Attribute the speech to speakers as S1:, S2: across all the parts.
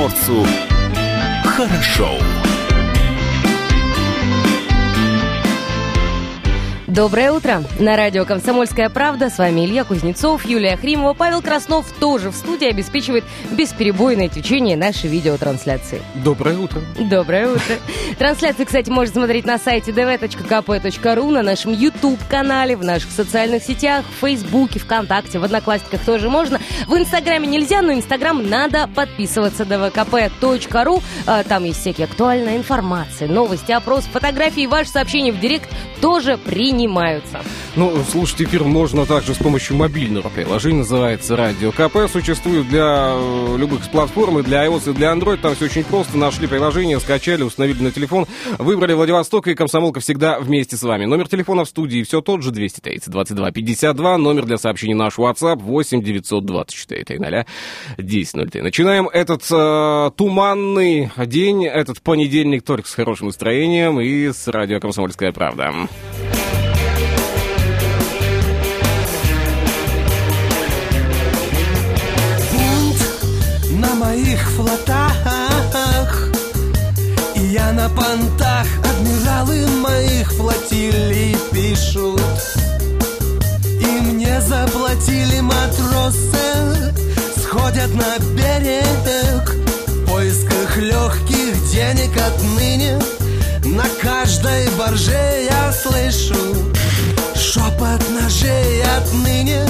S1: приморцу хорошо.
S2: Доброе утро! На радио «Комсомольская правда» с вами Илья Кузнецов, Юлия Хримова, Павел Краснов тоже в студии обеспечивает бесперебойное течение нашей видеотрансляции.
S3: Доброе утро.
S2: Доброе утро. Трансляцию, кстати, можно смотреть на сайте dv.kp.ru, на нашем YouTube-канале, в наших социальных сетях, в Фейсбуке, ВКонтакте, в Одноклассниках тоже можно. В Инстаграме нельзя, но Инстаграм надо подписываться dvkp.ru. А, Там есть всякие актуальная информация, новости, опрос, фотографии, ваши сообщения в директ тоже принимаются.
S3: Ну, слушать эфир можно также с помощью мобильного приложения, называется Радио КП. Существует для э, любых платформ, и для iOS, и для Android. Там все очень просто. Нашли приложение, скачали, установили на телефон, выбрали Владивосток, и комсомолка всегда вместе с вами. Номер телефона в студии все тот же, 230 22 52. Номер для сообщений наш WhatsApp 8 924 300 1003. Начинаем этот э, туманный день, этот понедельник только с хорошим настроением и с радио «Комсомольская правда».
S4: На моих флотах. И я на понтах Адмиралы моих флотилий пишут. И мне заплатили матросы Сходят на берег. В поисках легких денег отныне На каждой борже я слышу Шепот ножей отныне.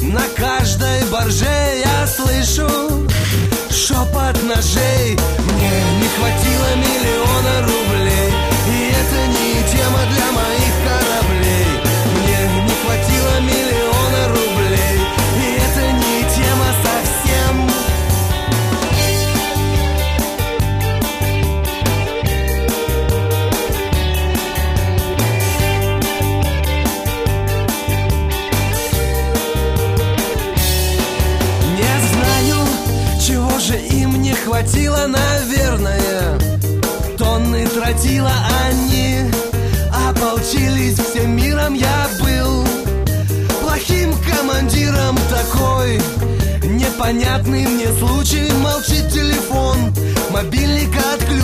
S4: На каждой борже я слышу Шепот ножей. Мне не хватило миллиона рублей. И это не тема для моих кораблей хватило, наверное. Тонны тротила они. Ополчились всем миром я был Плохим командиром такой. Непонятный мне случай Молчит телефон. Мобильник отключен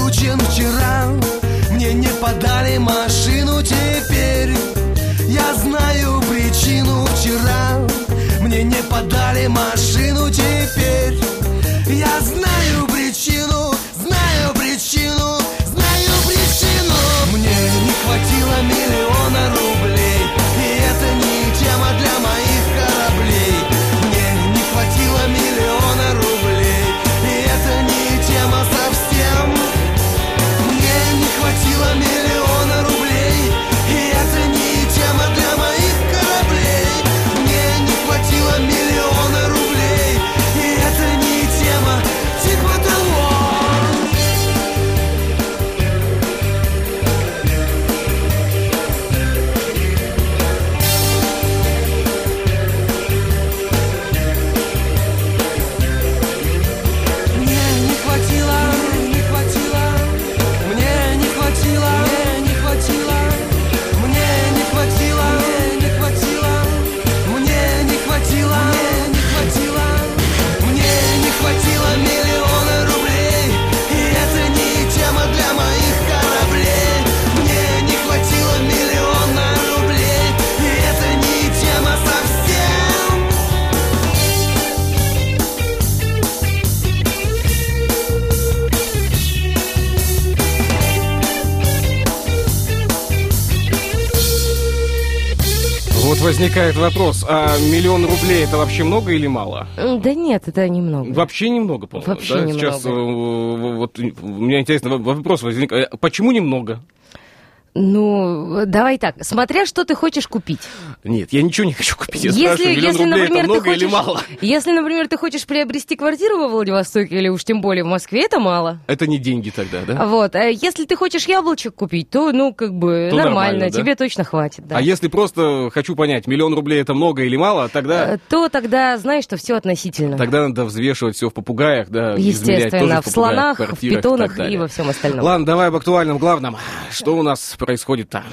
S3: возникает вопрос, а миллион рублей это вообще много или мало?
S2: М, Да нет, это немного.
S3: Вообще немного, по-моему.
S2: Вообще
S3: да?
S2: немного.
S3: Сейчас э, вот у меня интересно, вопрос возник, а почему немного?
S2: Ну, давай так, смотря что ты хочешь купить.
S3: Нет, я ничего не хочу купить. Я
S2: Если,
S3: спрашиваю,
S2: если,
S3: рублей
S2: например,
S3: это много
S2: ты хочешь,
S3: или мало?
S2: Если, например, ты хочешь приобрести квартиру во Владивостоке или уж тем более в Москве, это мало.
S3: Это не деньги тогда, да?
S2: Вот. А если ты хочешь яблочек купить, то, ну, как бы,
S3: То
S2: нормально,
S3: нормально, да?
S2: тебе точно хватит, да.
S3: А если просто хочу понять, миллион рублей это много или мало, тогда,
S2: Э, То тогда знаешь, что все относительно.
S3: тогда надо взвешивать все в попугаях, да,
S2: Естественно, в
S3: попугаях,
S2: слонах, в питонах и во всем остальном.
S3: Ладно, давай об актуальном главном. Что у нас происходит там?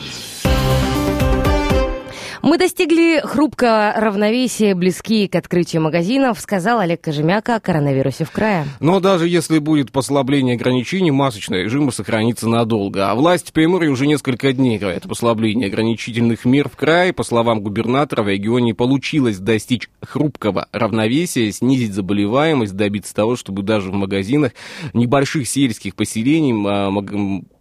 S2: Мы достигли хрупкого равновесия, близки к открытию магазинов, сказал Олег Кожемяка о коронавирусе в крае.
S3: Но даже если будет послабление ограничений, масочный режим сохранится надолго. А власть Приморья уже несколько дней говорит о послаблении ограничительных мер в крае. По словам губернатора, в регионе получилось достичь хрупкого равновесия, снизить заболеваемость, добиться того, чтобы даже в магазинах небольших сельских поселений а,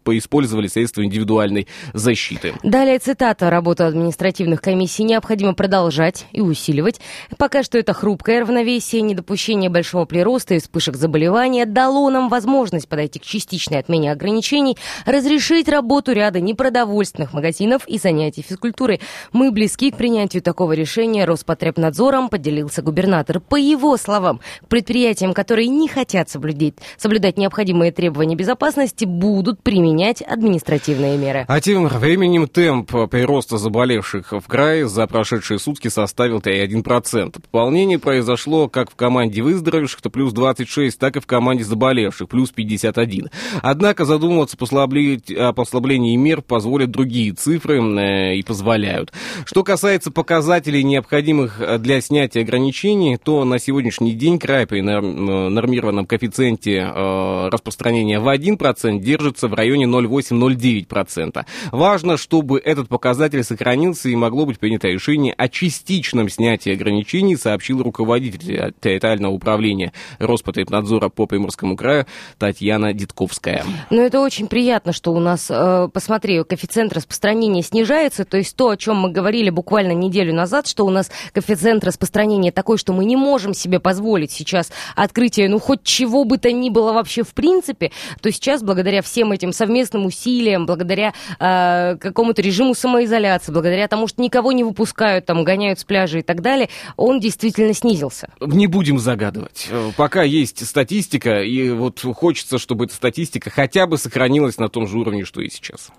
S3: поиспользовали средства индивидуальной защиты.
S2: Далее цитата. Работу административных комиссий необходимо продолжать и усиливать. Пока что это хрупкое равновесие, недопущение большого прироста и вспышек заболевания дало нам возможность подойти к частичной отмене ограничений, разрешить работу ряда непродовольственных магазинов и занятий физкультурой. Мы близки к принятию такого решения Роспотребнадзором, поделился губернатор. По его словам, предприятиям, которые не хотят соблюдать, соблюдать необходимые требования безопасности, будут применять применять административные меры.
S3: А тем временем темп прироста заболевших в крае за прошедшие сутки составил 3,1%. Пополнение произошло как в команде выздоровевших, то плюс 26, так и в команде заболевших, плюс 51. Однако задумываться о послаблении мер позволят другие цифры э, и позволяют. Что касается показателей, необходимых для снятия ограничений, то на сегодняшний день край при нормированном коэффициенте э, распространения в 1% держится в районе районе 0,8-0,9%. Важно, чтобы этот показатель сохранился и могло быть принято решение о частичном снятии ограничений, сообщил руководитель территориального управления Роспотребнадзора по Приморскому краю Татьяна Дитковская.
S2: Ну, это очень приятно, что у нас, э, посмотри, коэффициент распространения снижается, то есть то, о чем мы говорили буквально неделю назад, что у нас коэффициент распространения такой, что мы не можем себе позволить сейчас открытие, ну, хоть чего бы то ни было вообще в принципе, то сейчас, благодаря всем этим совместным усилиям, благодаря э, какому-то режиму самоизоляции, благодаря тому, что никого не выпускают, там, гоняют с пляжа и так далее, он действительно снизился.
S3: Не будем загадывать. Пока есть статистика, и вот хочется, чтобы эта статистика хотя бы сохранилась на том же уровне, что и сейчас.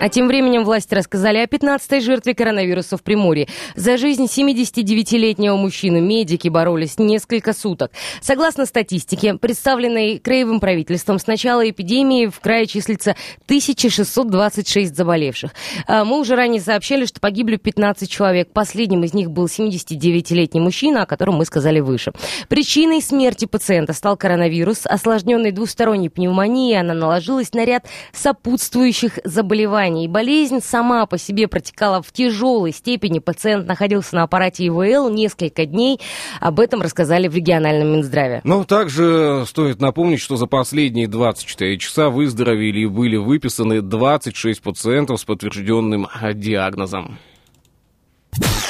S2: А тем временем власти рассказали о 15-й жертве коронавируса в Приморье. За жизнь 79-летнего мужчины медики боролись несколько суток. Согласно статистике, представленной краевым правительством, с начала эпидемии в крае числится 1626 заболевших. А мы уже ранее сообщали, что погибли 15 человек. Последним из них был 79-летний мужчина, о котором мы сказали выше. Причиной смерти пациента стал коронавирус, осложненный двусторонней пневмонией. Она наложилась на ряд сопутствующих заболеваний заболеваний. Болезнь сама по себе протекала в тяжелой степени. Пациент находился на аппарате ИВЛ несколько дней. Об этом рассказали в региональном Минздраве.
S3: Но также стоит напомнить, что за последние 24 часа выздоровели и были выписаны 26 пациентов с подтвержденным диагнозом.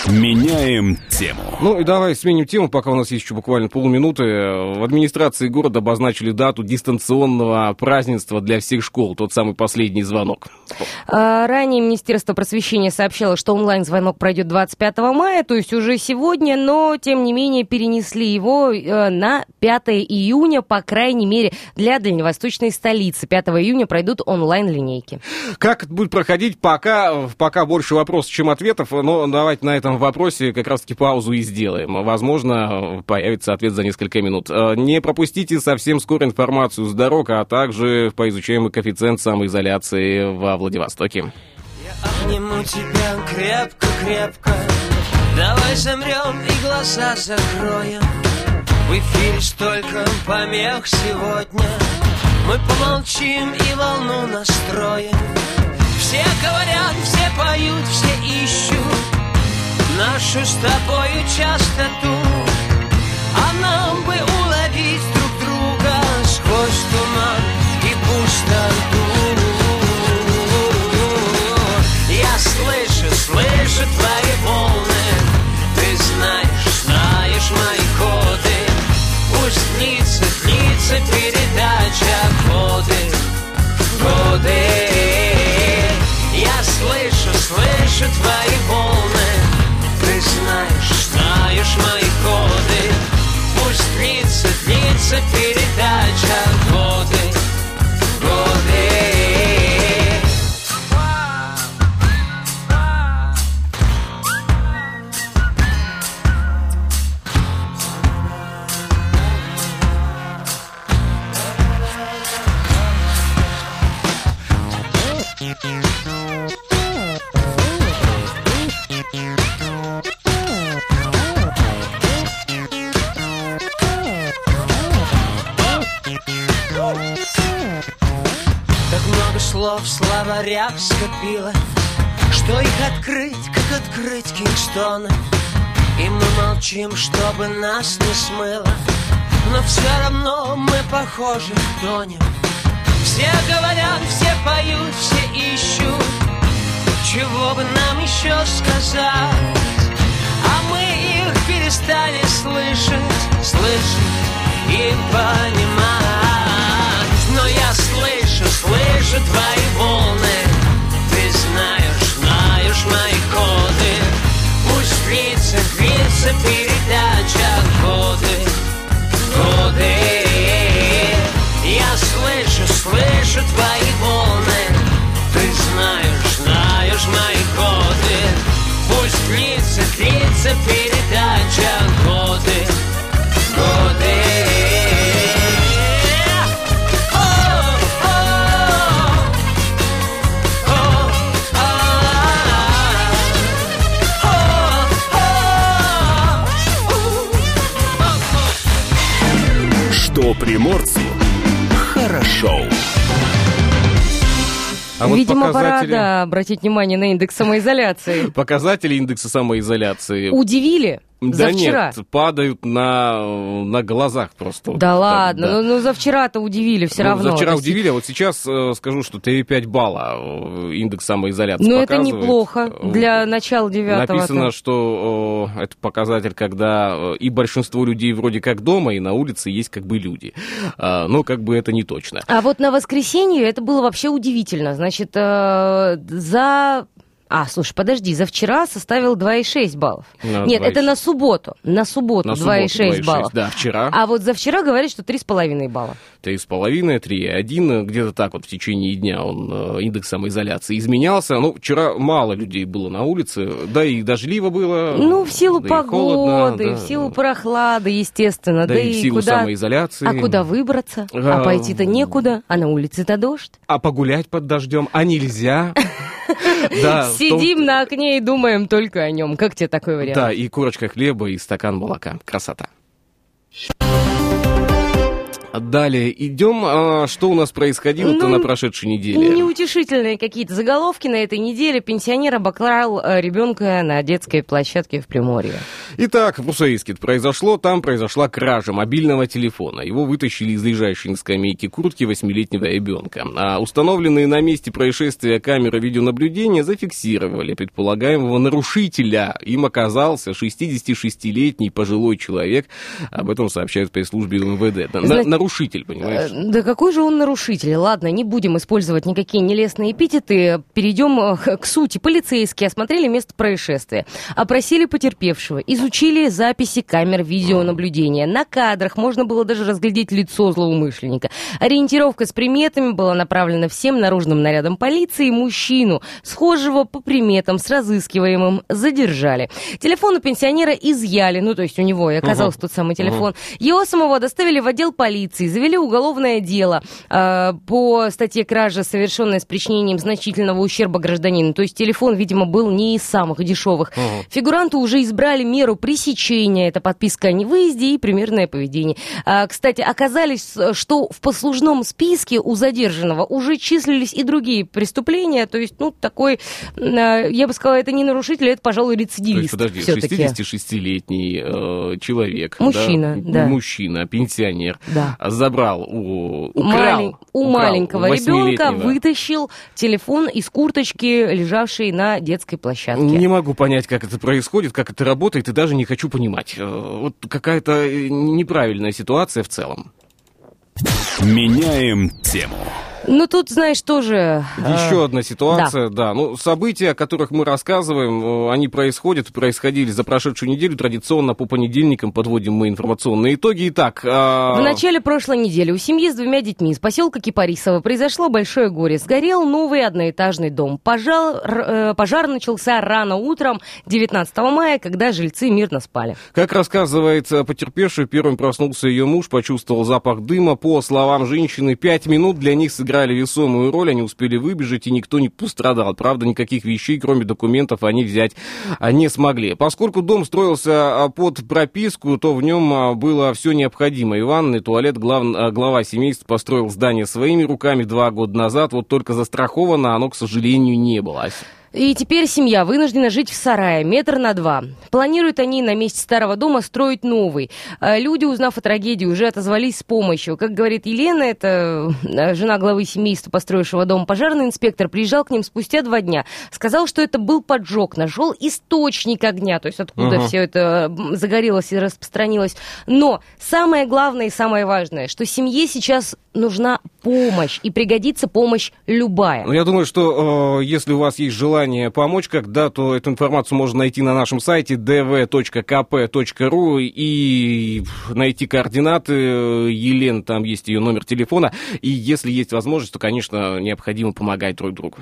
S1: Меняем тему.
S3: Ну и давай сменим тему, пока у нас есть еще буквально полминуты. В администрации города обозначили дату дистанционного празднества для всех школ. Тот самый последний звонок.
S2: А, ранее Министерство просвещения сообщало, что онлайн-звонок пройдет 25 мая, то есть уже сегодня, но тем не менее перенесли его э, на 5 июня, по крайней мере, для дальневосточной столицы. 5 июня пройдут онлайн-линейки.
S3: Как это будет проходить, пока, пока больше вопросов, чем ответов, но давайте на этом вопросе как раз-таки паузу и сделаем. Возможно, появится ответ за несколько минут. Э, не пропустите совсем скоро информацию с дорог, а также поизучаемый коэффициент самоизоляции во Владивостоке.
S5: Я обниму тебя крепко-крепко Давай замрем и глаза закроем В эфире столько помех сегодня Мы помолчим и волну настроим Все говорят, все поют, все ищут нашу с тобою частоту А нам бы уловить друг друга сквозь туман и пустоту Я слышу, слышу твои волны. Ты знаешь, знаешь мои коды Пусть длится, длится передача годы, годы I'm sophisticated. Скопилось Что их открыть, как открыть кингстоны И мы молчим, чтобы нас не смыло. Но все равно мы похожи тонем. Все говорят, все поют, все ищут. Чего бы нам еще сказать? А мы их перестали слышать, слышать и понимать. Но я слышу, слышу твои длится передача годы, годы Я слышу, слышу твои волны. Ты знаешь, знаешь мои коды Пусть длится, длится передача годы, годы
S3: А вот
S2: Видимо, пора,
S3: показатели,
S2: да, обратить внимание на индекс самоизоляции.
S3: показатели индекса самоизоляции
S2: Удивили?
S3: Да
S2: за вчера?
S3: нет, падают на, на глазах просто.
S2: Да
S3: Вот,
S2: ладно,
S3: да.
S2: Ну, ну за вчера-то удивили все
S3: Ну,
S2: равно.
S3: За вчера
S2: есть-
S3: удивили, а вот сейчас э, скажу, что 3,5 балла э, индекс самоизоляции
S2: Ну это неплохо
S3: Э,
S2: для начала девятого.
S3: Написано, что э, это показатель, когда э, и большинство людей вроде как дома, и на улице есть как бы люди. А, но как бы это не точно.
S2: А вот на воскресенье это было вообще удивительно. Значит, э, за... А, слушай, подожди, за вчера составил 2,6 баллов.
S3: На
S2: Нет,
S3: 2,6.
S2: это на субботу. На субботу
S3: На
S2: 2,6
S3: субботу 2,6,
S2: баллов.
S3: Да, вчера
S2: А вот за вчера говорят, что 3,5 балла.
S3: 3,5, 3,1, где-то так вот в течение дня он, э, индекс самоизоляции изменялся. Ну, вчера мало людей было на улице, да и дождливо было.
S2: Ну, в силу
S3: да и холодно,
S2: погоды,
S3: да.
S2: в силу прохлады, естественно.
S3: Да,
S2: Да,
S3: и в силу
S2: куда...
S3: самоизоляции.
S2: А куда выбраться? А
S3: А,
S2: пойти-то некуда, а на улице-то дождь.
S3: А погулять под дождем? А нельзя?
S2: Сидим на окне и думаем только о нем. Как тебе такой вариант?
S3: Да, и корочка хлеба, и стакан молока. Красота. Далее идем. А, что у нас происходило-то
S2: Ну,
S3: на прошедшей неделе?
S2: Неутешительные какие-то заголовки на этой неделе. Пенсионер обокрал э, ребенка на детской площадке в Приморье.
S3: Итак, в это произошло. Там произошла кража мобильного телефона. Его вытащили из лежащей на скамейке куртки восьмилетнего ребенка. А установленные на месте происшествия камеры видеонаблюдения зафиксировали предполагаемого нарушителя. Им оказался 66-летний пожилой человек. Об этом сообщают пресс-службе МВД. На- нарушитель, понимаешь?
S2: Э, Да какой же он нарушитель? Ладно, не будем использовать никакие нелестные эпитеты. Перейдем э, к сути. Полицейские осмотрели место происшествия, опросили потерпевшего, изучили записи камер видеонаблюдения. На кадрах можно было даже разглядеть лицо злоумышленника. Ориентировка с приметами была направлена всем наружным нарядам полиции. Мужчину, схожего по приметам с разыскиваемым, задержали. Телефон у пенсионера изъяли, ну то есть у него и оказался тот самый телефон. Его самого доставили в отдел полиции, завели уголовное дело э, по статье кражи, совершенной с причинением значительного ущерба гражданину. То есть телефон, видимо, был не из самых дешевых. Фигуранту уже избрали меру пресечения, это подписка о невыезде и примерное поведение. А, кстати, оказались, что в послужном списке у задержанного уже числились и другие преступления, то есть, ну, такой, э, я бы сказала, это не нарушитель, это, пожалуй,
S3: То есть,
S2: рецидивист
S3: подожди,
S2: все-таки.
S3: 66-летний э, человек,
S2: Мужчина, да.
S3: мужчина, пенсионер,
S2: Да.
S3: Забрал у, украл,
S2: Малень- у
S3: украл
S2: маленького ребенка вытащил телефон из курточки, лежавшей на детской площадке.
S3: Не могу понять, как это происходит, как это работает, и даже не хочу понимать. Э, Вот какая-то э, неправильная ситуация в целом.
S1: Меняем тему.
S2: Ну, тут, знаешь, тоже... э,
S3: Еще одна ситуация, да. Ну, события, о которых мы рассказываем, э, они происходят, происходили за прошедшую неделю. Традиционно по понедельникам подводим мы информационные итоги. Итак, а,
S2: В начале прошлой недели у семьи с двумя детьми из поселка Кипарисово произошло большое горе. Сгорел новый одноэтажный дом. Пожар, э, пожар начался рано утром 19 мая, когда жильцы мирно спали.
S3: Как рассказывает потерпевший, первым проснулся ее муж, почувствовал запах дыма. По словам женщины, пять минут для них сыграли сыграли весомую роль, они успели выбежать, и никто не пострадал. Правда, никаких вещей, кроме документов, они взять а, не смогли. Поскольку дом строился а, под прописку, то в нем а, было все необходимое. И ванный, туалет, глав, глава семейства построил здание своими руками два года назад, вот только застраховано оно, к сожалению, не было.
S2: И теперь семья вынуждена жить в сарае, метр на два. Планируют они на месте старого дома строить новый. А Люди, узнав о трагедии, уже отозвались с помощью. Как говорит Елена, это э, жена главы семейства, построившего дом, пожарный инспектор, приезжал к ним спустя два дня. Сказал, что это был поджог, нашел источник огня, то есть откуда
S3: Ага.
S2: все это м, загорелось и распространилось. Но самое главное и самое важное, что семье сейчас нужна помощь, и пригодится помощь любая.
S3: Ну, я думаю, что э, если у вас есть желание помочь когда, то эту информацию можно найти на нашем сайте dv.kp.ru и найти координаты э, Елены, там есть ее номер телефона. И если есть возможность, то, конечно, необходимо помогать друг другу.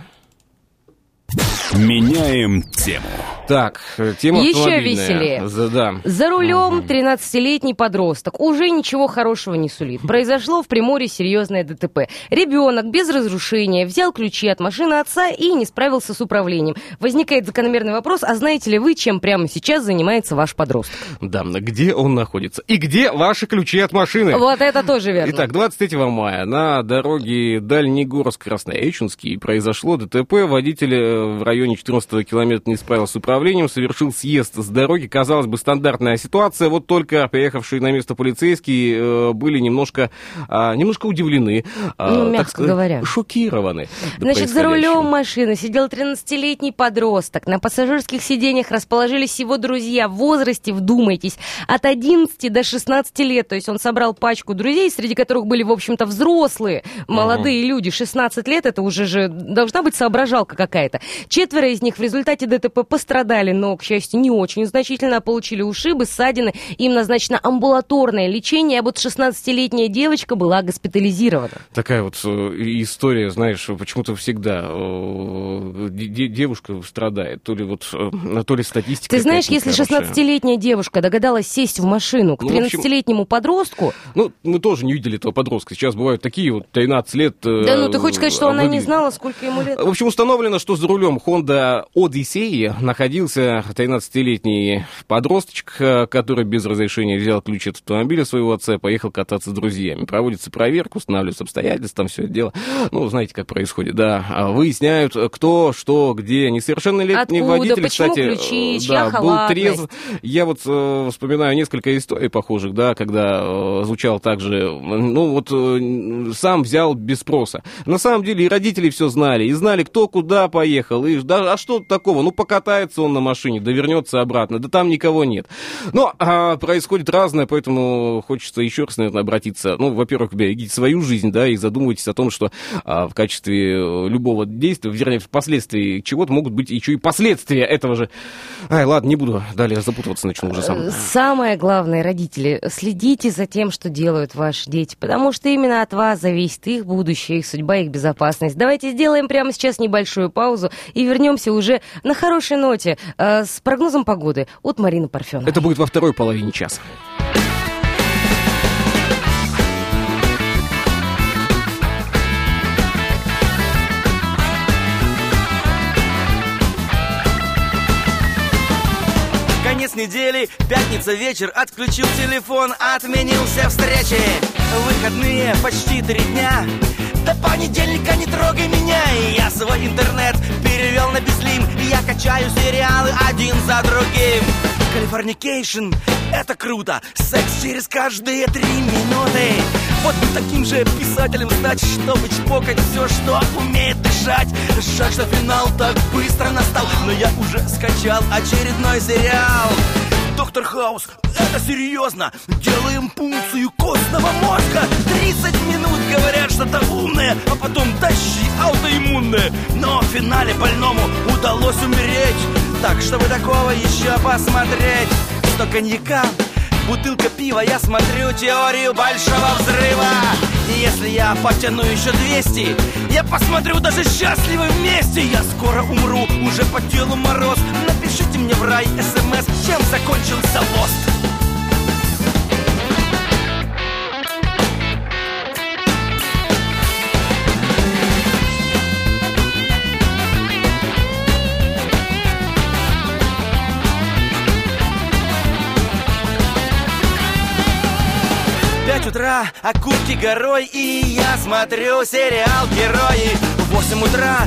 S1: Меняем тему.
S3: Так, э, тема
S2: Еще веселее.
S3: За- да.
S2: За рулем 13-летний подросток уже ничего хорошего не сулит. Произошло в Приморье серьезное ДТП. Ребенок без разрушения взял ключи от машины отца и не справился с управлением. Возникает закономерный вопрос, а знаете ли вы, чем прямо сейчас занимается ваш подросток?
S3: Да, где он находится? И где ваши ключи от машины?
S2: Вот это тоже верно.
S3: Итак, 23 мая на дороге Дальнегорск-Красноярченский произошло ДТП. Водитель э, в районе 14 километра не справился с управлением, совершил съезд с дороги. Казалось бы, стандартная ситуация. Вот только приехавшие на место полицейские э, были немножко, а, немножко удивлены. а,
S2: Ну, мягко
S3: сказать,
S2: говоря.
S3: Шокированы.
S2: Значит, за рулем машины сидел 13-летний подросток. На пассажирских сиденьях расположились его друзья в возрасте, вдумайтесь, от 11 до 16 лет. То есть он собрал пачку друзей, среди которых были, в общем-то, взрослые, молодые люди. 16 лет, это уже же должна быть соображалка какая-то. Четверо из них в результате ДТП пострадали, но, к счастью, не очень значительно, а получили ушибы, ссадины. Им назначено амбулаторное лечение, а вот 16-летняя девочка была госпитализирована.
S3: Такая вот э, история, знаешь, почему-то всегда э, де- де- девушка страдает. То ли вот, э, то ли статистика.
S2: Ты знаешь, если
S3: нехорошая.
S2: 16-летняя девушка догадалась сесть в машину к
S3: Ну, в общем-
S2: 13-летнему подростку,
S3: Ну, мы тоже не видели этого подростка. Сейчас бывают такие вот 13 лет.
S2: да ну ты хочешь сказать, что она не знала, сколько ему лет?
S3: В общем, установлено, что за рулем Honda Odyssey находился 13-летний подросточек, э, который без разрешения взял ключ от автомобиля своего отца и поехал кататься с друзьями. Проводится проверка, устанавливаются обстоятельства, там все это дело. Ну, знаете, как происходит, да. А Выясняют, кто, что, где. Несовершеннолетний
S2: Откуда,
S3: водитель,
S2: почему
S3: кстати,
S2: ключи,
S3: э,
S2: чья
S3: да, был трезв. Я вот э, вспоминаю несколько историй похожих, да, когда э, звучал также, ну вот э, сам взял без спроса. На самом деле и родители все знали, и знали, кто куда поехал, и да, а что такого, ну покатается он на машине, да вернется обратно, да там никого нет. Но а, происходит разное, поэтому хочется еще раз, наверное, обратиться. Ну, во-первых, берегите свою жизнь, да, и задумывайтесь о том, что а, в качестве э, любого действия, вернее, впоследствии чего-то могут быть еще и последствия этого же. Ай, ладно, не буду далее запутываться, начну уже сам.
S2: Самое главное, родители, следите за тем, что делают ваши дети, потому что именно от вас зависит их будущее, их судьба, их безопасность. Давайте сделаем прямо сейчас небольшую паузу и вернемся уже на хорошей ноте э, с прогнозом погоды от Марины Парфеновой.
S3: Это будет во второй половине часа.
S6: Конец недели, пятница вечер, отключил телефон, отменил все встречи. Выходные почти три дня. До понедельника не трогай меня. И Я свой интернет перевел на безлим И я качаю сериалы один за другим. Californication, это круто. Секс через каждые три минуты. Вот бы таким же писателем стать Чтобы чпокать все, что умеет дышать. Жаль, что финал так быстро настал. Но я уже скачал очередной сериал Доктор Хаус, это серьезно. Делаем пункцию костного мозга. 30 минут говорят что-то умное А потом тащи аутоиммунное Но в финале больному удалось умереть. Так, чтобы такого еще посмотреть? Сто коньяка, бутылка пива Я смотрю теорию большого взрыва. И если я потяну еще 200 Я посмотрю даже счастливы вместе. Я скоро умру, уже по телу мороз Напишите мне в рай смс, чем закончился лост. утра окурки горой И я смотрю сериал «Герои» В 8 утра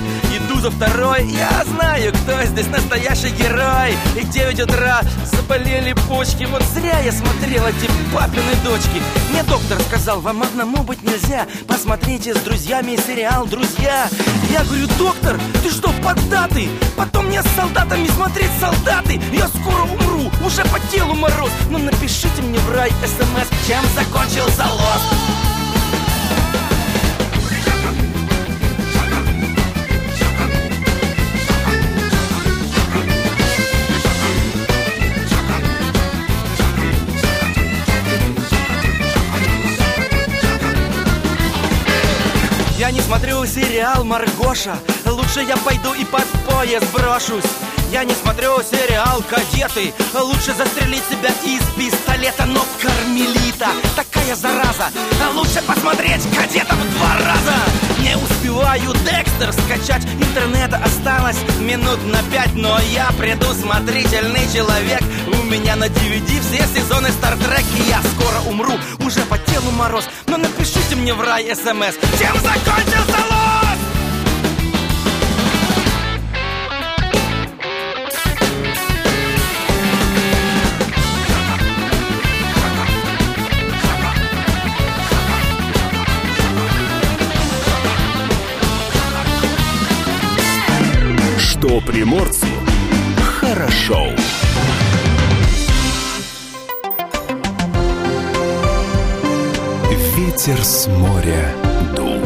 S6: за второй. Я знаю, кто здесь настоящий герой. И в девять утра заболели почки. Вот зря я смотрел эти папины дочки. Мне доктор сказал, вам одному быть нельзя. Посмотрите с друзьями сериал «Друзья» Я говорю, доктор, ты что, поддатый? Потом мне с солдатами смотреть солдаты. Я скоро умру, уже по телу мороз. Но напишите мне в рай смс, чем закончился лост Я не смотрю сериал Маргоша Лучше я пойду и под поезд брошусь. Я не смотрю сериал «Кадеты» Лучше застрелить себя из пистолета Но кармелита такая зараза. Лучше посмотреть «Кадетов» два раза Не успеваю Декстер скачать Интернета осталось минут на пять Но я предусмотрительный человек. У меня на DVD все сезоны Стартрек И я скоро умру, уже по телу мороз Но напишите мне в рай смс Чем закончился лос?
S1: Что приморцу хорошо. Ветер с моря дул.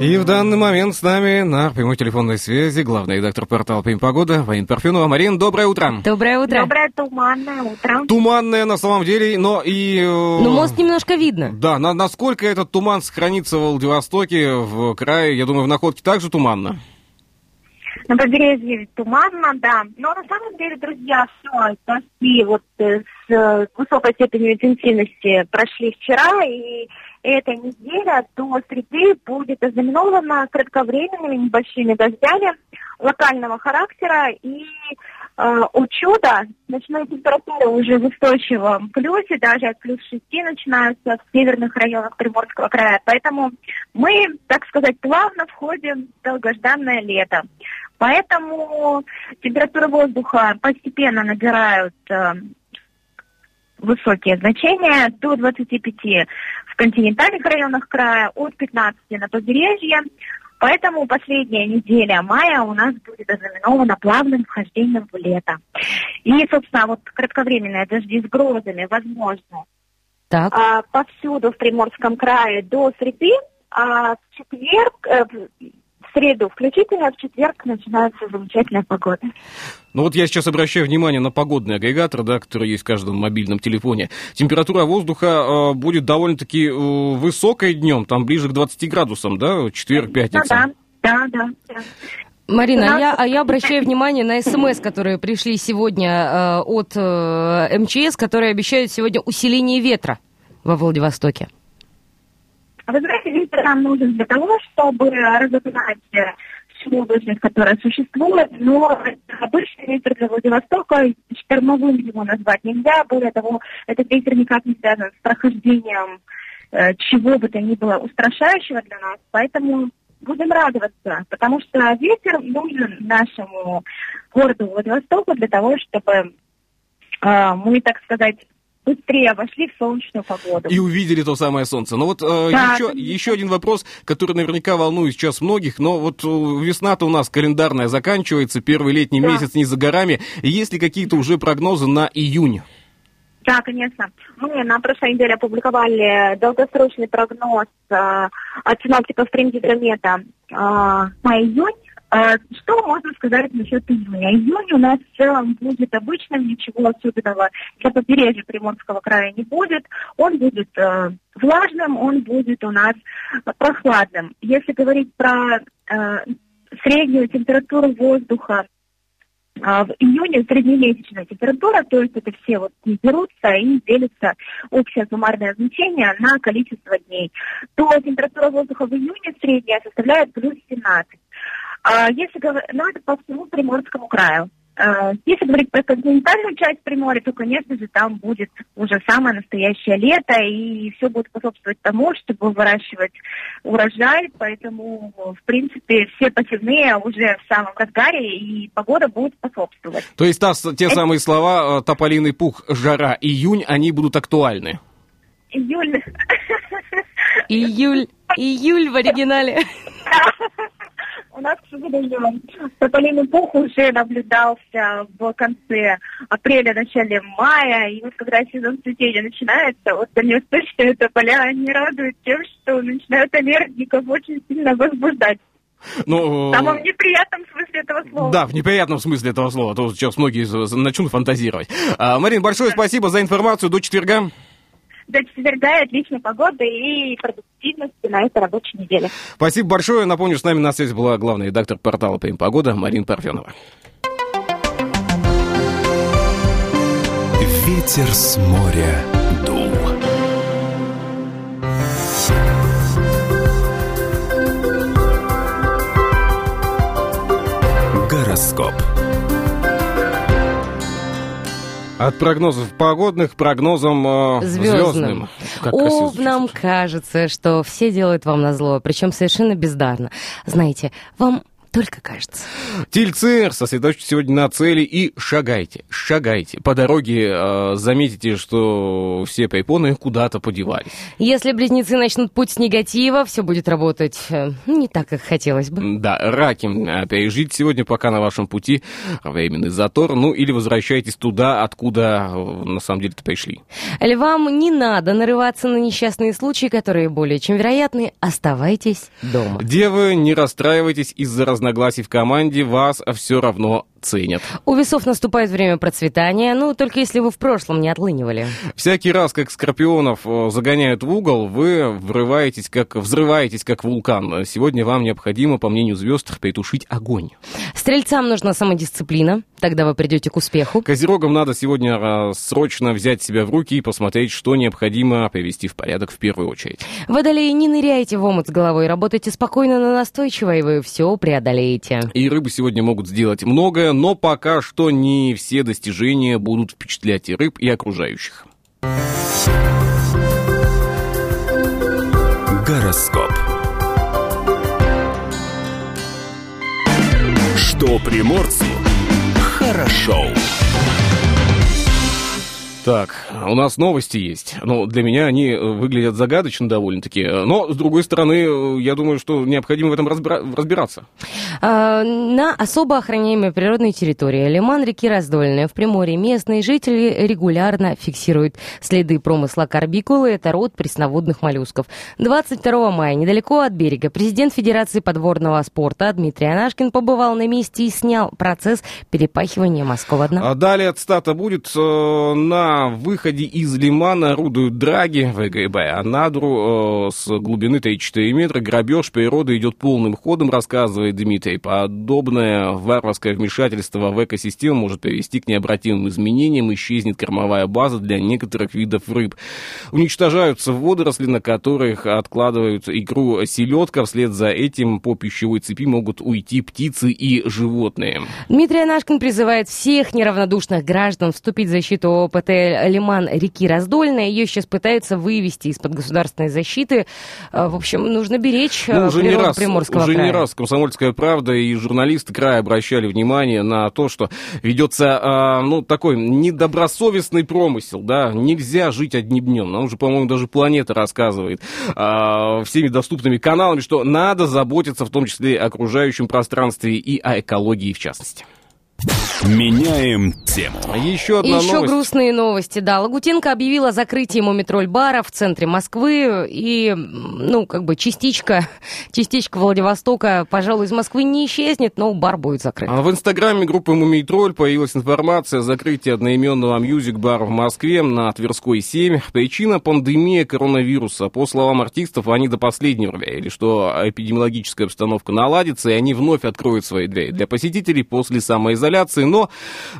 S3: И в данный момент с нами на прямой телефонной связи главный редактор портала «Пим Погода» Марин Парфенова. Марин, доброе утро.
S2: Доброе утро.
S7: Доброе туманное утро.
S3: Туманное на самом деле, но и... э,
S2: Ну, мост немножко видно.
S3: Да, на- насколько этот туман сохранится в Владивостоке, в крае, я думаю, в Находке также туманно.
S7: На побережье туманно, да. Но на самом деле, друзья, все, дожди вот э, с э, высокой степенью интенсивности прошли вчера, и эта неделя до среды будет ознаменована кратковременными небольшими дождями локального характера и у чуда ночная температура уже в устойчивом плюсе, даже от плюс 6 начинаются в северных районах Приморского края. Поэтому мы, так сказать, плавно входим в долгожданное лето. Поэтому температура воздуха постепенно набирают э, высокие значения, до 25 в континентальных районах края, от 15 на побережье. Поэтому последняя неделя мая у нас будет ознаменована плавным вхождением в лето. И, собственно, вот кратковременные дожди с грозами возможны
S2: Так.
S7: а, повсюду в Приморском крае до среды, а в четверг, э, в среду включительно, в четверг начинается замечательная погода.
S3: Ну вот я сейчас обращаю внимание на погодный агрегатор, да, который есть в каждом мобильном телефоне. Температура воздуха э, будет довольно-таки э, высокой днем, там ближе к 20 градусам, да, четверг,
S7: Ну
S3: пятница.
S7: да, да, да. да.
S2: Марина, а я, а я обращаю внимание на СМС, которые пришли сегодня э, от э, МЧС, которые обещают сегодня усиление ветра во Владивостоке.
S7: А Вы знаете, ветер нам нужен для того, чтобы разогнать э, всю облачность, которая существует, но обычный ветер для Владивостока, штормовым его назвать нельзя, более того, этот ветер никак не связан с прохождением э, чего бы то ни было устрашающего для нас, поэтому будем радоваться, потому что ветер нужен нашему городу Владивостоку для того, чтобы э, мы, так сказать, быстрее вошли в солнечную погоду.
S3: И увидели то самое солнце. Но вот э,
S7: Да,
S3: еще, еще один вопрос, который наверняка волнует сейчас многих, но вот э, весна-то у нас календарная заканчивается, первый летний
S7: Да.
S3: месяц не за горами. Есть ли какие-то уже прогнозы на июнь?
S7: Да, конечно. Мы на прошлой неделе опубликовали долгосрочный прогноз э, от синоптиков Примгидромета э, на июнь. Э, что можно сказать насчет июня? Июнь у нас в целом будет обычным, ничего особенного для побережья Приморского края не будет. Он будет э, влажным, он будет у нас прохладным. Если говорить про э, среднюю температуру воздуха а, в июне среднемесячная температура, то есть это все вот дни берутся и делятся общее суммарное значение на количество дней, то температура воздуха в июне средняя составляет плюс 17. А если говорить, ну это по всему Приморскому краю. Э, Если говорить про континентальную часть Приморья, то, конечно же, там будет уже самое настоящее лето, и все будет способствовать тому, чтобы выращивать урожай, поэтому, в принципе, все посевные уже в самом разгаре, и погода будет способствовать.
S3: То есть та те самые слова э, «тополиный пух», «жара», «июнь», они будут актуальны.
S7: Июль...
S2: Июль, июль в оригинале.
S7: У нас, к сожалению, тополиный пух уже наблюдался в конце апреля, начале мая, и вот когда сезон цветения начинается, вот дальневосточные тополя, они радуют тем, что начинают аллергиков очень сильно возбуждать.
S3: Ну,
S7: В самом неприятном смысле этого слова.
S3: Да, в неприятном смысле этого слова. То сейчас многие начнут фантазировать. А, Марин, большое спасибо за информацию. До четверга.
S7: И отличной погоды и продуктивности на этой рабочей неделе.
S3: Спасибо большое. Напомню, с нами на связи была главный редактор портала «ПМ Погода» Марина Парфенова.
S1: Ветер с моря
S3: От прогнозов погодных к прогнозам э,
S2: Звездным.
S3: звездным.
S2: Овнам кажется, что все делают вам на зло, причем совершенно бездарно. Знаете, вам только кажется.
S3: Тельцы, сосредоточьтесь сегодня на цели и шагайте, шагайте. По дороге э, заметите, что все препоны куда-то подевались.
S2: Если близнецы начнут путь с негатива, все будет работать э, не так, как хотелось бы.
S3: Да, раки, э, переждите сегодня, пока на вашем пути временный затор, ну или возвращайтесь туда, откуда э, на самом деле-то пришли.
S2: Львам не надо нарываться на несчастные случаи, которые более чем вероятны. Оставайтесь дома.
S3: Девы, не расстраивайтесь из-за разногласий в команде, вас все равно ценят.
S2: У весов наступает время процветания, ну, только если вы в прошлом не отлынивали.
S3: Всякий раз, как скорпионов э, загоняют в угол, вы врываетесь как, взрываетесь как вулкан. Сегодня вам необходимо, по мнению звезд, притушить огонь.
S2: Стрельцам нужна самодисциплина, тогда вы придете к успеху.
S3: Козерогам надо сегодня э, срочно взять себя в руки и посмотреть, что необходимо привести в порядок в первую очередь.
S2: Водолеи, не ныряйте в омут с головой, работайте спокойно, но настойчиво, и вы все преодолеете.
S3: И рыбы сегодня могут сделать многое, но пока что не все достижения будут впечатлять и рыб, и окружающих.
S1: Гороскоп. Что приморцу хорошо.
S3: Так, у нас новости есть. Ну, для меня они э, выглядят загадочно довольно-таки. Но, с другой стороны, э, я думаю, что необходимо в этом разбира- разбираться.
S2: А, на особо охраняемой природной территории Лиман реки Раздольная в Приморье местные жители регулярно фиксируют следы промысла карбикулы. Это род пресноводных моллюсков. 22 мая недалеко от берега президент Федерации подводного спорта Дмитрий Анашкин побывал на месте и снял процесс перепахивания морского дна.
S3: А далее цитата будет. э, На выходе из лимана орудуют драги ВГБ, а на Надру э, с глубины 3-4 метра грабеж природы идет полным ходом, рассказывает Дмитрий. Подобное варварское вмешательство в экосистему может привести к необратимым изменениям, исчезнет кормовая база для некоторых видов рыб. Уничтожаются водоросли, на которых откладывают икру селедка. Вслед за этим по пищевой цепи могут уйти птицы и животные.
S2: Дмитрий Анашкин призывает всех неравнодушных граждан вступить в защиту ОПТ «Лиман» реки Раздольная. Ее сейчас пытаются вывести из-под государственной защиты. Э, В общем, нужно беречь
S3: Ну, уже не раз,
S2: Приморского
S3: уже
S2: края.
S3: не раз «Комсомольская правда» и журналисты края обращали внимание на то, что ведется, а, ну, такой недобросовестный промысел, да, нельзя жить одним днем. Нам же, по-моему, даже планета рассказывает а, всеми доступными каналами, что надо заботиться в том числе о окружающем пространстве и о экологии в частности.
S1: Меняем тему.
S3: Еще
S2: И
S3: одна
S2: еще
S3: новость.
S2: грустные новости, да. Лагутенко объявила о закрытии мумитроль-бара в центре Москвы. И, ну, как бы частичка, частичка Владивостока, пожалуй, из Москвы не исчезнет, но бар будет закрыт.
S3: А В инстаграме группы Мумий Тролль появилась информация о закрытии одноименного мьюзик-бара в Москве на Тверской 7. Причина – пандемия коронавируса. По словам артистов, они до последнего верили, что эпидемиологическая обстановка наладится, и они вновь откроют свои двери для посетителей после самоизоляции самоизоляции, но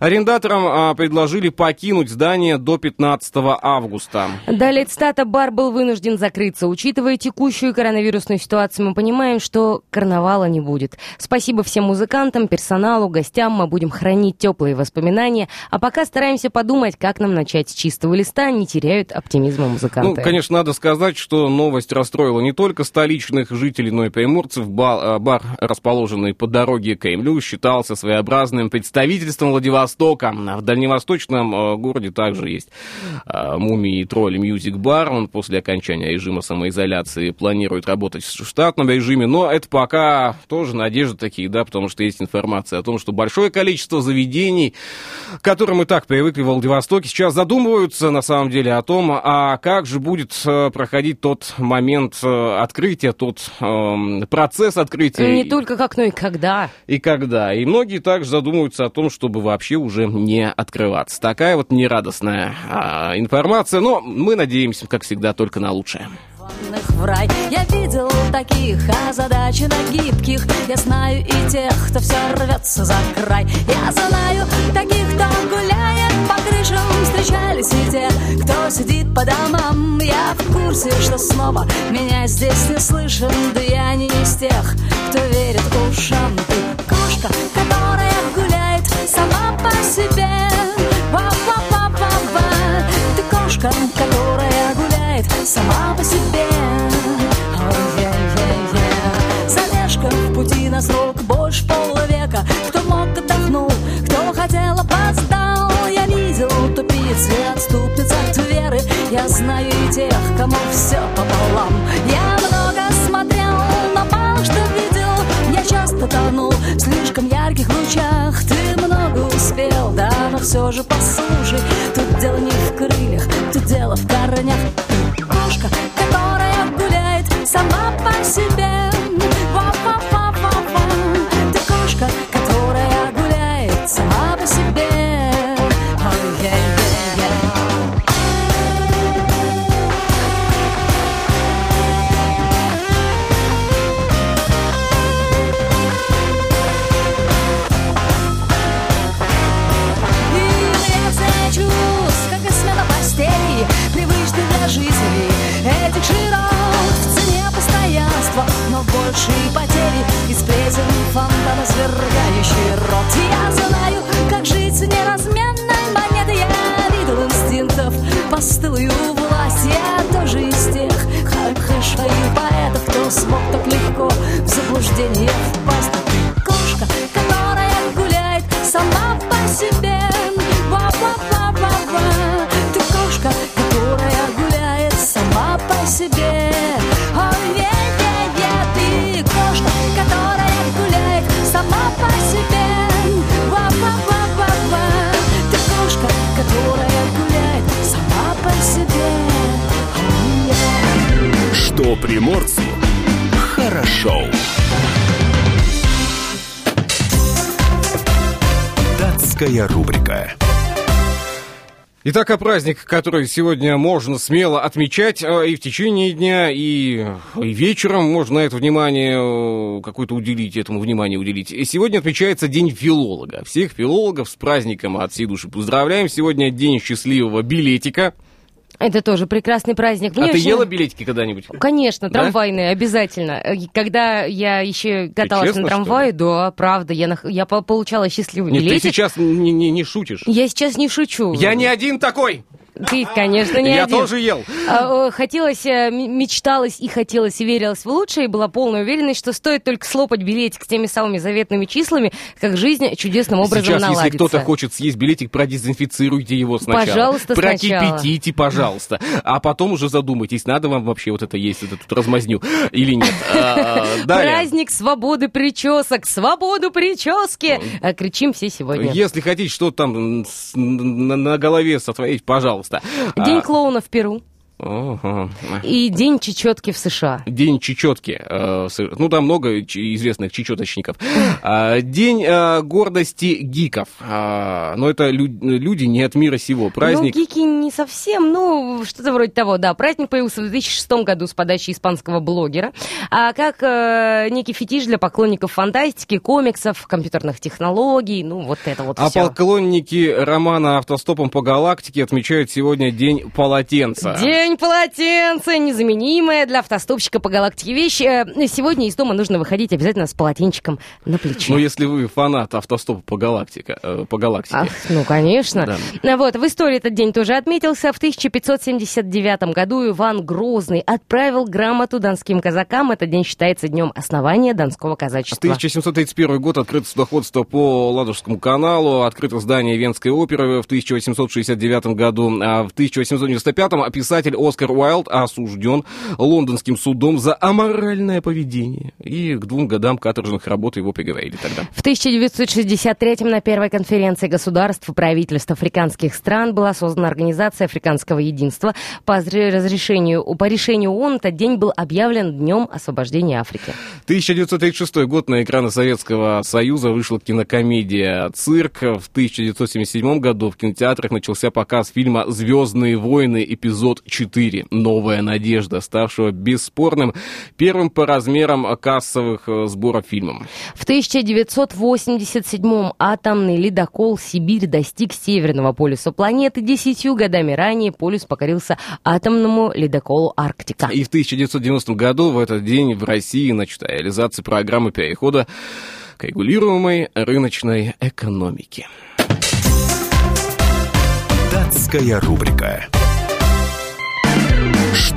S3: арендаторам а, предложили покинуть здание до 15 августа.
S2: Далее цитата «Бар был вынужден закрыться. Учитывая текущую коронавирусную ситуацию, мы понимаем, что карнавала не будет. Спасибо всем музыкантам, персоналу, гостям. Мы будем хранить теплые воспоминания. А пока стараемся подумать, как нам начать с чистого листа. Не теряют оптимизма музыканты».
S3: Ну, конечно, надо сказать, что новость расстроила не только столичных жителей, но и приморцев. Ба- э, Бар, расположенный по дороге к Кремлю, считался своеобразным представительством Владивостока. В дальневосточном э, городе также есть э, Мумий Тролль Music Bar. Он после окончания режима самоизоляции планирует работать в штатном режиме, но это пока тоже надежды такие, да, потому что есть информация о том, что большое количество заведений, к которым мы так привыкли в Владивостоке, сейчас задумываются на самом деле о том, а как же будет э, проходить тот момент э, открытия, тот эм, процесс открытия.
S2: Не только как, но и когда.
S3: И когда. И многие также задумываются о том, чтобы вообще уже не открываться. Такая вот нерадостная а, информация, но мы надеемся, как всегда, только на лучшее.
S8: В рай. Я видел таких озадаченных гибких. Я знаю и тех, кто все рвется за край. Я знаю таких, кто гуляет по крышам. Встречались и те, кто сидит по домам. Я в курсе, что снова меня здесь не слышен Да я не из тех, кто верит ушам. Ты кошка, которая гуляет сама по себе. Ва-ва-ва-ва-ва Ты кошка, которая гуляет сама по себе. Задержка в пути на срок больше полвека. Кто мог, отдохнул, кто хотел, опоздал. Я видел тупиц отступниц от Я знаю и тех, кому все пополам все же послушай Тут дело не в крыльях, тут дело в корнях. Кошка, которая гуляет сама по себе
S1: Датская рубрика.
S3: Итак, о праздник, который сегодня можно смело отмечать э, и в течение дня, и, и вечером можно это внимание э, какое-то уделить, этому внимание уделить. И сегодня отмечается День филолога. Всех филологов с праздником от всей души поздравляем. Сегодня день счастливого билетика.
S2: Это тоже прекрасный праздник. Мне
S3: а ты
S2: очень-
S3: ела билетики когда-нибудь?
S2: Конечно,
S3: Да?
S2: трамвайные, обязательно. Э, Когда я еще каталась
S3: честно,
S2: на трамвае, да, правда, я, нах- я по- получала счастливый
S3: Нет, ты
S2: билетик.
S3: сейчас не, не- не шутишь.
S2: Я сейчас не шучу.
S3: Я не один такой!
S2: Ты, конечно, не
S3: Я
S2: один.
S3: тоже ел.
S2: А, Хотелось, э, мечталось и хотелось, и верилось в лучшее, и была полная уверенность, что стоит только слопать билетик с теми самыми заветными числами, как жизнь чудесным образом
S3: Сейчас,
S2: наладится.
S3: если кто-то хочет съесть билетик, продезинфицируйте его сначала.
S2: Пожалуйста,
S3: Прокипятите, пожалуйста. А потом уже задумайтесь, надо вам вообще вот это есть, вот эту размазню или нет. А, далее.
S2: Праздник свободы причесок, свободу прически! Э, Кричим все сегодня.
S3: Если хотите что-то там на голове сотворить, пожалуйста.
S2: День
S3: А,
S2: клоуна в Перу.
S3: Ага.
S2: и День чечетки в США.
S3: День чечетки. э, Ну, там много известных чечеточников. А, День э, гордости гиков. А, Но это лю- люди не от мира сего. Праздник.
S2: Ну, гики не совсем, ну, что-то вроде того, да. Праздник появился в 2006 году с подачи испанского блогера. А как э, некий фетиш для поклонников фантастики, комиксов, компьютерных технологий, ну, вот это вот
S3: А
S2: все.
S3: поклонники романа «Автостопом по галактике» отмечают сегодня День полотенца.
S2: День полотенца, незаменимая для автостопщика по галактике вещь. Э, Сегодня из дома нужно выходить обязательно с полотенчиком на плече.
S3: Ну, если вы фанат автостопа по, галактике, э, по галактике.
S2: Ах, ну, конечно.
S3: Да.
S2: А Вот, в истории этот день тоже отметился. В 1579 году Иван Грозный отправил грамоту донским казакам. Этот день считается днем основания донского казачества.
S3: 1731 год открыто судоходство по Ладожскому каналу, открыто здание Венской оперы в 1869 году, а в 1895 писатель Оскар Уайлд осужден лондонским судом за аморальное поведение. И к двум годам каторжных работ его приговорили тогда.
S2: В 1963 на первой конференции государств и правительств африканских стран была создана Организация Африканского единства. По зре- разрешению, по решению ООН этот день был объявлен Днем освобождения Африки.
S3: 1936 год на экраны Советского Союза вышла кинокомедия «Цирк». В 1977 году в кинотеатрах начался показ фильма «Звездные войны. Эпизод 4. Новая надежда», ставшего бесспорным первым по размерам кассовых э, сборов фильмом.
S2: В 1987 атомный ледокол «Сибирь» достиг северного полюса планеты. Десятью годами ранее полюс покорился атомному ледоколу «Арктика».
S3: И в 1990 году в этот день в России начата реализация программы перехода к регулируемой рыночной экономике.
S1: Датская рубрика.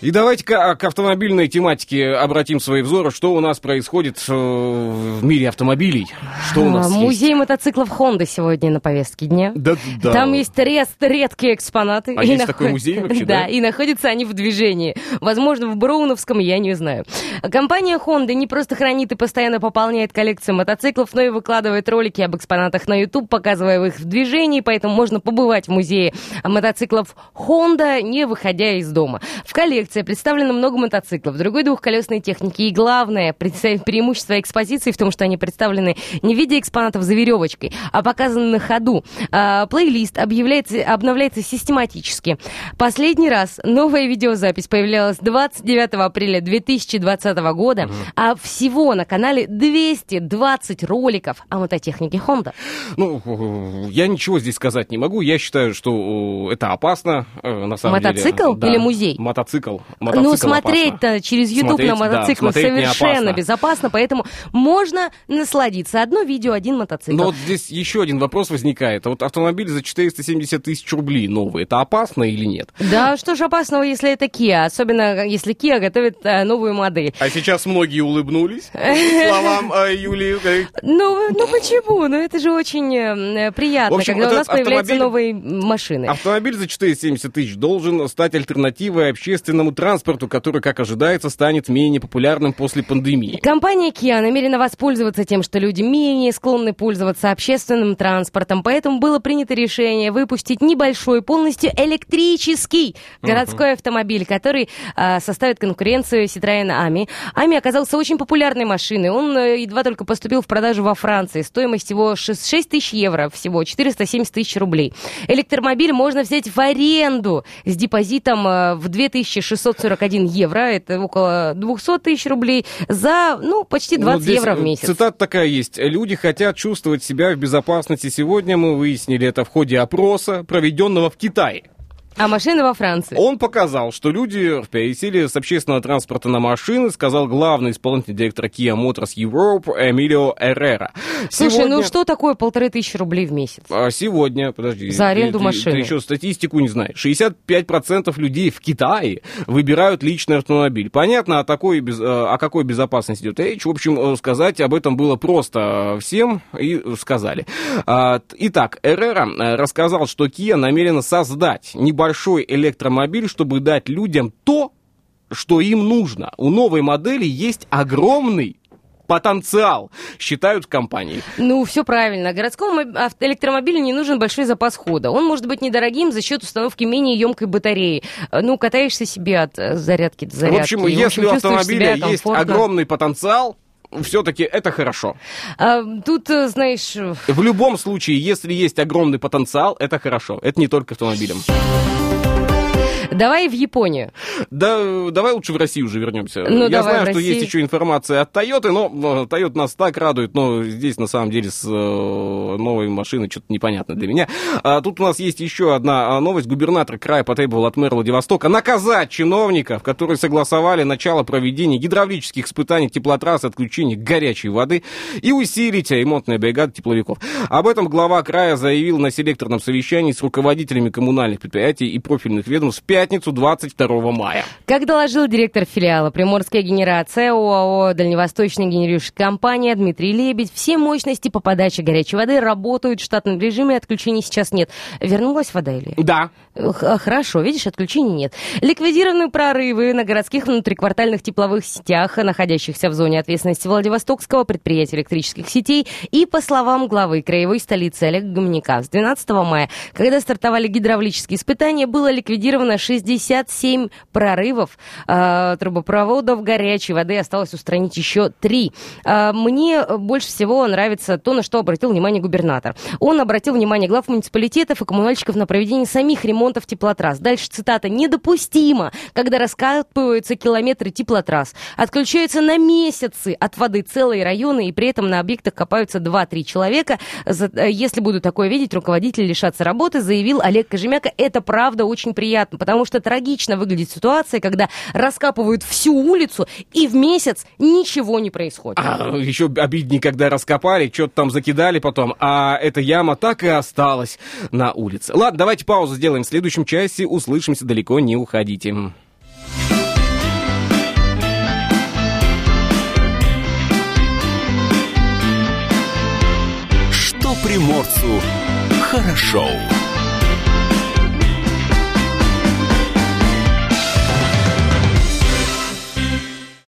S3: И давайте-ка к автомобильной тематике обратим свои взоры. Что у нас происходит э, в мире автомобилей? Что у нас
S2: А,
S3: есть?
S2: Музей мотоциклов Honda сегодня на повестке дня.
S3: Да, да.
S2: Там есть рез- редкие экспонаты.
S3: А
S2: И
S3: есть такой музей вообще, да?
S2: Да, и находятся они в движении. Возможно, в Броуновском, я не знаю. Компания Honda не просто хранит и постоянно пополняет коллекцию мотоциклов, но и выкладывает ролики об экспонатах на YouTube, показывая их в движении, поэтому можно побывать в музее мотоциклов Honda, не выходя из дома. В коллекции представлено много мотоциклов, другой двухколесной техники. И главное преимущество экспозиции в том, что они представлены не в виде экспонатов за веревочкой, а показаны на ходу. А, плейлист объявляется, обновляется систематически. Последний раз новая видеозапись появлялась 29 апреля 2020 года, а всего на канале 220 роликов о мототехнике Honda.
S3: Ну, я ничего здесь сказать не могу. Я считаю, что это опасно, э, на самом
S2: Мотоцикл
S3: деле.
S2: или музей?
S3: Мотоцикл.
S2: Ну,
S3: Мотоцикл
S2: смотреть-то
S3: опасно.
S2: через YouTube
S3: Смотреть,
S2: на
S3: да, смотреть не
S2: совершенно
S3: опасно.
S2: безопасно, поэтому можно насладиться. Одно видео, один мотоцикл.
S3: Но вот здесь еще один вопрос возникает. А вот автомобиль за 470 тысяч рублей новый, это опасно или нет?
S2: Да что ж опасного, если это Kia, особенно если Kia готовит э, новую модель.
S3: А сейчас многие улыбнулись словам э, Юлии.
S2: Ну, ну почему? Ну это же очень э, приятно,
S3: общем,
S2: когда у нас появляются новые машины.
S3: Автомобиль за 470 тысяч должен стать альтернативой общественному наземному транспорту, который, как ожидается, станет менее популярным после пандемии.
S2: Компания Kia намерена воспользоваться тем, что люди менее склонны пользоваться общественным транспортом, поэтому было принято решение выпустить небольшой, полностью электрический городской uh-huh. автомобиль, который э, составит конкуренцию Citroёn Ами. Ами оказался очень популярной машиной. Он э, едва только поступил в продажу во Франции. Стоимость его 6, 6 тысяч евро всего, 470 тысяч рублей. Электромобиль можно взять в аренду с депозитом э, в 2600 641 евро, это около 200 тысяч рублей, за, ну, почти 20
S3: ну,
S2: евро в месяц.
S3: Цитат такая есть. Люди хотят чувствовать себя в безопасности. Сегодня мы выяснили это в ходе опроса, проведенного в Китае.
S2: А машины во Франции.
S3: Он показал, что люди пересели с общественного транспорта на машины, сказал главный исполнительный директор Kia Motors Europe Эмилио Эррера.
S2: Слушай, ну
S3: Сегодня-
S2: что такое полторы тысячи рублей в месяц?
S3: А Сегодня, подожди.
S2: За аренду
S3: ты, ты-
S2: машины.
S3: Ты еще статистику не знаешь. 65% людей в Китае выбирают личный автомобиль. Понятно, о, такой, э, о какой безопасности идет речь. В общем, э, сказать об этом было просто э, всем и сказали. А, Итак, Эррера рассказал, что Kia намерена создать небольшой электромобиль, чтобы дать людям то, что им нужно. У новой модели есть огромный потенциал, считают в компании.
S2: Ну, все правильно. Городскому электромобилю не нужен большой запас хода. Он может быть недорогим за счет установки менее емкой батареи. Э, Ну, катаешься себе от э, зарядки до зарядки.
S3: в общем,
S2: И,
S3: если у
S2: чувствуешь
S3: автомобиля
S2: себя
S3: есть огромный потенциал, все-таки это хорошо.
S2: А, тут, э, знаешь,
S3: В любом случае, если есть огромный потенциал, это хорошо. Это не только автомобилем.
S2: Давай в Японию.
S3: Да, э, давай лучше в Россию уже вернемся.
S2: Ну,
S3: Я знаю, что есть еще информация от Toyota, но э, Toyota нас так радует, но здесь на самом деле с э, новой машиной что-то непонятно для меня. А, тут у нас есть еще одна а, новость. Губернатор края потребовал от мэра Владивостока наказать чиновников, которые согласовали начало проведения гидравлических испытаний теплотрасс отключения горячей воды и усилить ремонтные бригады тепловиков. Об этом глава края заявил на селекторном совещании с руководителями коммунальных предприятий и профильных ведомств пятницу 22 мая.
S2: Как доложил директор филиала «Приморская генерация» ОАО «Дальневосточная генерирующая компания» Дмитрий Лебедь, все мощности по подаче горячей воды работают в штатном режиме, отключений сейчас нет. Вернулась вода или?
S3: Да,
S2: Х- Хорошо, видишь, отключений нет. Ликвидированы прорывы на городских внутриквартальных тепловых сетях, находящихся в зоне ответственности Владивостокского предприятия электрических сетей. И, по словам главы краевой столицы Олега Гомняка, с 12 мая, когда стартовали гидравлические испытания, было ликвидировано 67 прорывов э, трубопроводов горячей воды. Осталось устранить еще три. Э, мне больше всего нравится то, на что обратил внимание губернатор. Он обратил внимание глав муниципалитетов и коммунальщиков на проведение самих ремонтов теплотрасс. Дальше цитата. «Недопустимо, когда раскапываются километры теплотрасс, отключаются на месяцы от воды целые районы, и при этом на объектах копаются 2-3 человека. Э, Если буду такое видеть, руководитель лишаться работы, заявил Олег Кожемяка. Это правда очень приятно, потому что трагично выглядит ситуация, когда раскапывают всю улицу, и в месяц ничего не происходит.
S3: А, еще обиднее, когда раскопали, что-то там закидали потом, а эта яма так и осталась на улице. Ладно, давайте паузу сделаем. В следующем часе услышимся, далеко не уходите.
S1: Что приморцу хорошо.